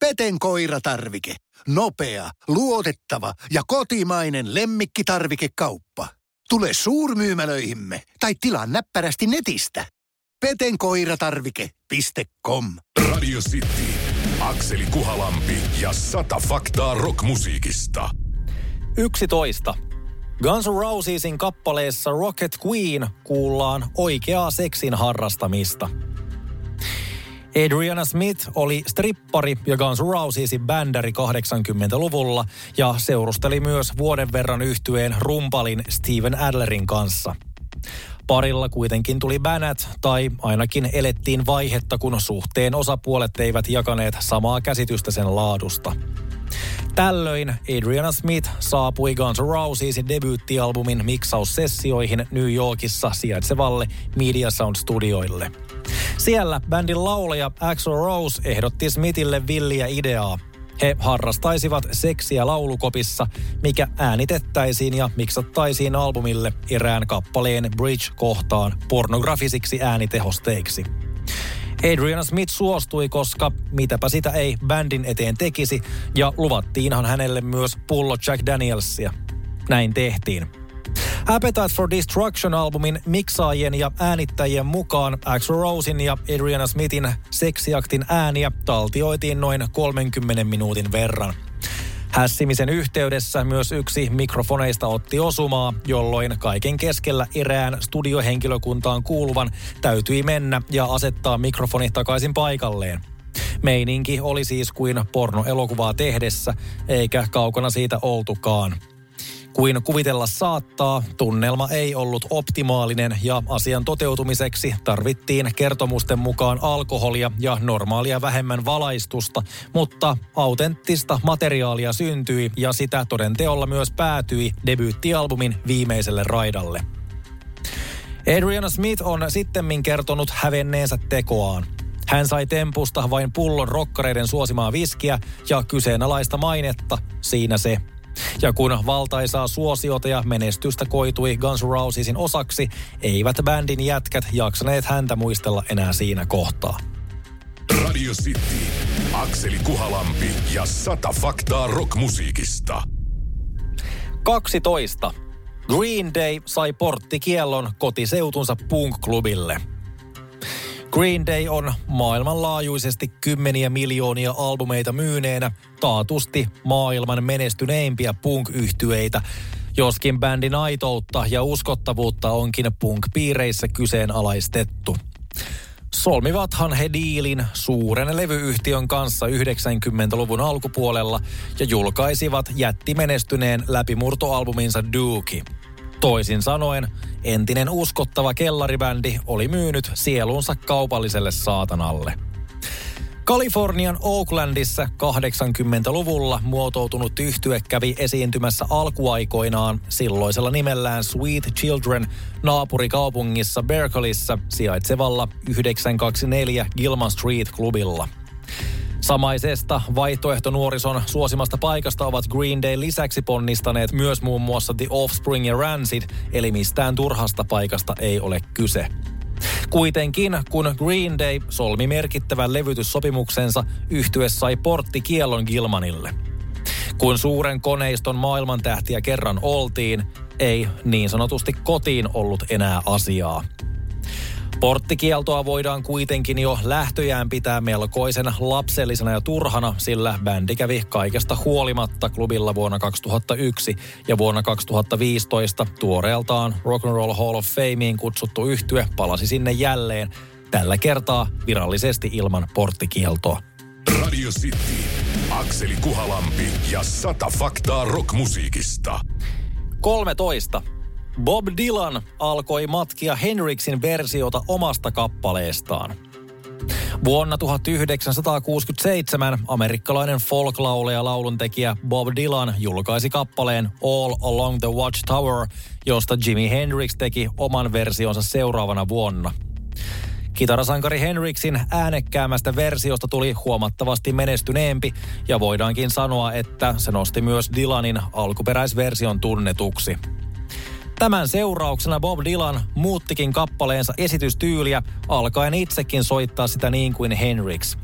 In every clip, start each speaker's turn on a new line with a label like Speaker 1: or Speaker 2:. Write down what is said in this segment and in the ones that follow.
Speaker 1: Peten koiratarvike. Nopea, luotettava ja kotimainen lemmikkitarvikekauppa. Tule suurmyymälöihimme tai tilaa näppärästi netistä. petenkoiratarvike.com
Speaker 2: Radio City, Akseli Kuhalampi ja sata faktaa rockmusiikista.
Speaker 3: 11. Guns N' Rosesin kappaleessa Rocket Queen kuullaan oikeaa seksin harrastamista. Adriana Smith oli strippari ja Guns N' Rosesin bändäri 80-luvulla ja seurusteli myös vuoden verran yhtyeen rumpalin Steven Adlerin kanssa. Parilla kuitenkin tuli bänät, tai ainakin elettiin vaihetta, kun suhteen osapuolet eivät jakaneet samaa käsitystä sen laadusta. Tällöin Adriana Smith saapui Guns N' Rosesin debyyttialbumin miksaussessioihin New Yorkissa sijaitsevalle Media Sound Studioille. Siellä bändin laulaja Axel Rose ehdotti Smithille villiä ideaa. He harrastaisivat seksiä laulukopissa, mikä äänitettäisiin ja miksattaisiin albumille erään kappaleen Bridge-kohtaan pornografisiksi äänitehosteiksi. Adrian Smith suostui, koska mitäpä sitä ei bändin eteen tekisi, ja luvattiinhan hänelle myös pullo Jack Danielsia. Näin tehtiin. Appetite for Destruction-albumin miksaajien ja äänittäjien mukaan Axl Rosein ja Adriana Smithin seksiaktin ääniä taltioitiin noin 30 minuutin verran. Hässimisen yhteydessä myös yksi mikrofoneista otti osumaa, jolloin kaiken keskellä erään studiohenkilökuntaan kuuluvan täytyi mennä ja asettaa mikrofoni takaisin paikalleen. Meininki oli siis kuin pornoelokuvaa tehdessä, eikä kaukana siitä oltukaan. Kuin kuvitella saattaa, tunnelma ei ollut optimaalinen ja asian toteutumiseksi tarvittiin kertomusten mukaan alkoholia ja normaalia vähemmän valaistusta, mutta autenttista materiaalia syntyi ja sitä todenteolla myös päätyi debyyttialbumin viimeiselle raidalle. Adriana Smith on sittemmin kertonut hävenneensä tekoaan. Hän sai tempusta vain pullon rokkareiden suosimaa viskiä ja kyseenalaista mainetta, siinä se – ja kun valtaisaa suosiota ja menestystä koitui Guns N' Rosesin osaksi, eivät bändin jätkät jaksaneet häntä muistella enää siinä kohtaa.
Speaker 2: Radio City, Akseli Kuhalampi ja sata faktaa rockmusiikista.
Speaker 3: 12. Green Day sai porttikiellon kotiseutunsa punk-klubille. Green Day on maailmanlaajuisesti kymmeniä miljoonia albumeita myyneenä taatusti maailman menestyneimpiä punk-yhtyeitä, joskin bändin aitoutta ja uskottavuutta onkin punk-piireissä kyseenalaistettu. Solmivathan he diilin suuren levyyhtiön kanssa 90-luvun alkupuolella ja julkaisivat jättimenestyneen läpimurtoalbuminsa Dookie – Toisin sanoen, entinen uskottava kellaribändi oli myynyt sielunsa kaupalliselle saatanalle. Kalifornian Oaklandissa 80-luvulla muotoutunut yhtye kävi esiintymässä alkuaikoinaan silloisella nimellään Sweet Children naapurikaupungissa Berkeleyssä sijaitsevalla 924 Gilman Street-klubilla – Samaisesta vaihtoehtonuorison suosimasta paikasta ovat Green Day lisäksi ponnistaneet myös muun muassa The Offspring ja Rancid, eli mistään turhasta paikasta ei ole kyse. Kuitenkin, kun Green Day solmi merkittävän levytyssopimuksensa, yhtye sai porttikiellon Gilmanille. Kun suuren koneiston maailmantähtiä kerran oltiin, ei niin sanotusti kotiin ollut enää asiaa. Porttikieltoa voidaan kuitenkin jo lähtöjään pitää melkoisen lapsellisena ja turhana, sillä bändi kävi kaikesta huolimatta klubilla vuonna 2001 ja vuonna 2015 tuoreeltaan Rock and Roll Hall of Fameen kutsuttu yhtye palasi sinne jälleen, tällä kertaa virallisesti ilman porttikieltoa.
Speaker 2: Radio City, Akseli Kuhalampi ja sata faktaa rockmusiikista.
Speaker 3: 13. Bob Dylan alkoi matkia Henriksin versiota omasta kappaleestaan. Vuonna 1967 amerikkalainen folklauleja lauluntekijä Bob Dylan julkaisi kappaleen All Along the Watchtower, josta Jimi Hendrix teki oman versionsa seuraavana vuonna. Kitarasankari Henriksin äänekkäämästä versiosta tuli huomattavasti menestyneempi ja voidaankin sanoa, että se nosti myös Dylanin alkuperäisversion tunnetuksi. Tämän seurauksena Bob Dylan muuttikin kappaleensa esitystyyliä, alkaen itsekin soittaa sitä niin kuin Hendrix.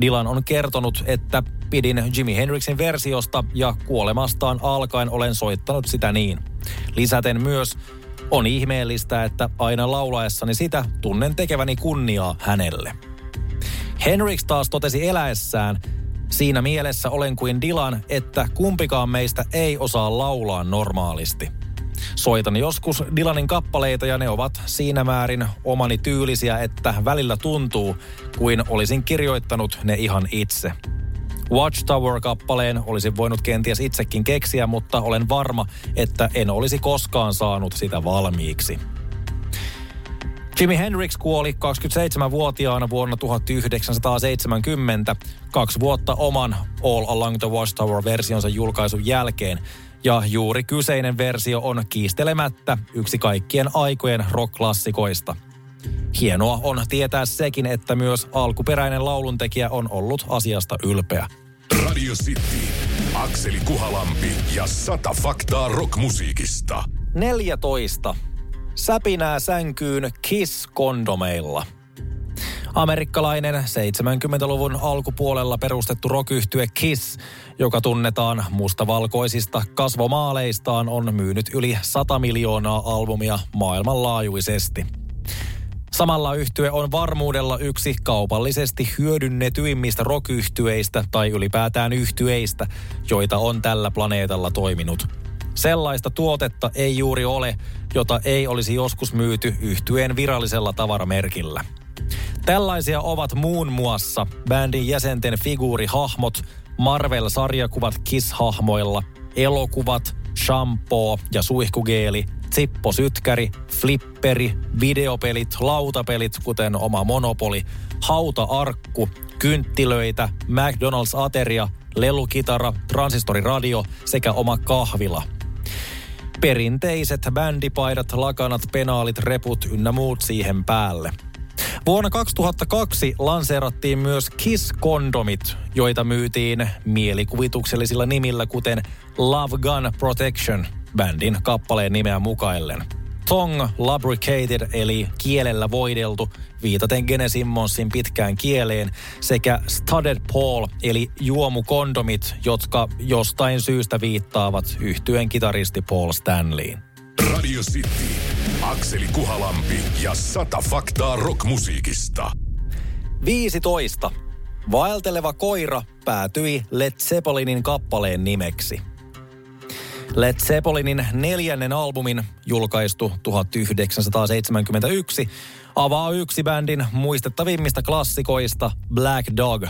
Speaker 3: Dylan on kertonut, että Pidin Jimi Hendrixin versiosta ja kuolemastaan alkaen olen soittanut sitä niin. Lisäten myös, on ihmeellistä, että aina laulaessani sitä tunnen tekeväni kunniaa hänelle. Henriks taas totesi eläessään, siinä mielessä olen kuin Dylan, että kumpikaan meistä ei osaa laulaa normaalisti. Soitan joskus Dylanin kappaleita ja ne ovat siinä määrin omani tyylisiä, että välillä tuntuu kuin olisin kirjoittanut ne ihan itse. Watchtower-kappaleen olisin voinut kenties itsekin keksiä, mutta olen varma, että en olisi koskaan saanut sitä valmiiksi. Jimi Hendrix kuoli 27-vuotiaana vuonna 1970, kaksi vuotta oman All Along the Watchtower-versionsa julkaisun jälkeen. Ja juuri kyseinen versio on kiistelemättä yksi kaikkien aikojen rock-klassikoista. Hienoa on tietää sekin, että myös alkuperäinen lauluntekijä on ollut asiasta ylpeä.
Speaker 2: Radio City, Akseli Kuhalampi ja sata faktaa rockmusiikista.
Speaker 3: 14. Säpinää sänkyyn Kiss-kondomeilla. Amerikkalainen 70-luvun alkupuolella perustettu rock Kiss, joka tunnetaan mustavalkoisista kasvomaaleistaan, on myynyt yli 100 miljoonaa albumia maailmanlaajuisesti. Samalla yhtye on varmuudella yksi kaupallisesti hyödynnetyimmistä rock tai ylipäätään yhtyeistä, joita on tällä planeetalla toiminut. Sellaista tuotetta ei juuri ole, jota ei olisi joskus myyty yhtyeen virallisella tavaramerkillä. Tällaisia ovat muun muassa bändin jäsenten figuurihahmot, Marvel-sarjakuvat Kiss-hahmoilla, elokuvat, shampoo ja suihkugeeli, Sytkäri, flipperi, videopelit, lautapelit, kuten oma monopoli, hauta-arkku, kynttilöitä, McDonald's-ateria, lelukitara, transistoriradio sekä oma kahvila – Perinteiset bändipaidat, lakanat, penaalit, reput ynnä muut siihen päälle. Vuonna 2002 lanseerattiin myös Kiss-kondomit, joita myytiin mielikuvituksellisilla nimillä kuten Love Gun Protection, bändin kappaleen nimeä mukaillen. Thong lubricated eli kielellä voideltu, viitaten Gene Simmonsin pitkään kieleen, sekä studded Paul eli juomukondomit, jotka jostain syystä viittaavat yhtyen kitaristi Paul Stanleyin.
Speaker 2: Radio City, Akseli Kuhalampi ja sata faktaa rockmusiikista.
Speaker 3: 15. Vaelteleva koira päätyi Led Zeppelinin kappaleen nimeksi – Led Zeppelinin neljännen albumin, julkaistu 1971, avaa yksi bändin muistettavimmista klassikoista Black Dog.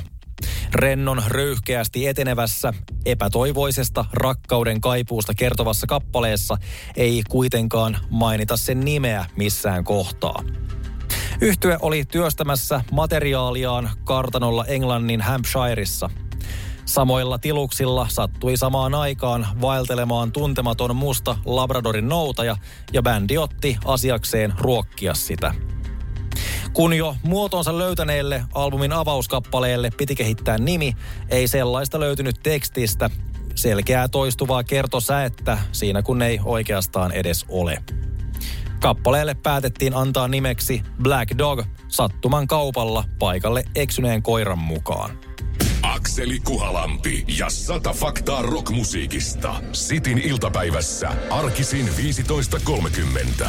Speaker 3: Rennon röyhkeästi etenevässä, epätoivoisesta rakkauden kaipuusta kertovassa kappaleessa ei kuitenkaan mainita sen nimeä missään kohtaa. Yhtye oli työstämässä materiaaliaan kartanolla Englannin Hampshireissa – Samoilla tiluksilla sattui samaan aikaan vaeltelemaan tuntematon musta Labradorin noutaja ja bändi otti asiakseen ruokkia sitä. Kun jo muotonsa löytäneelle albumin avauskappaleelle piti kehittää nimi, ei sellaista löytynyt tekstistä. Selkeää toistuvaa kertosäettä siinä kun ei oikeastaan edes ole. Kappaleelle päätettiin antaa nimeksi Black Dog sattuman kaupalla paikalle eksyneen koiran mukaan.
Speaker 2: Akseli Kuhalampi ja sata faktaa rockmusiikista. Sitin iltapäivässä. Arkisin 15.30.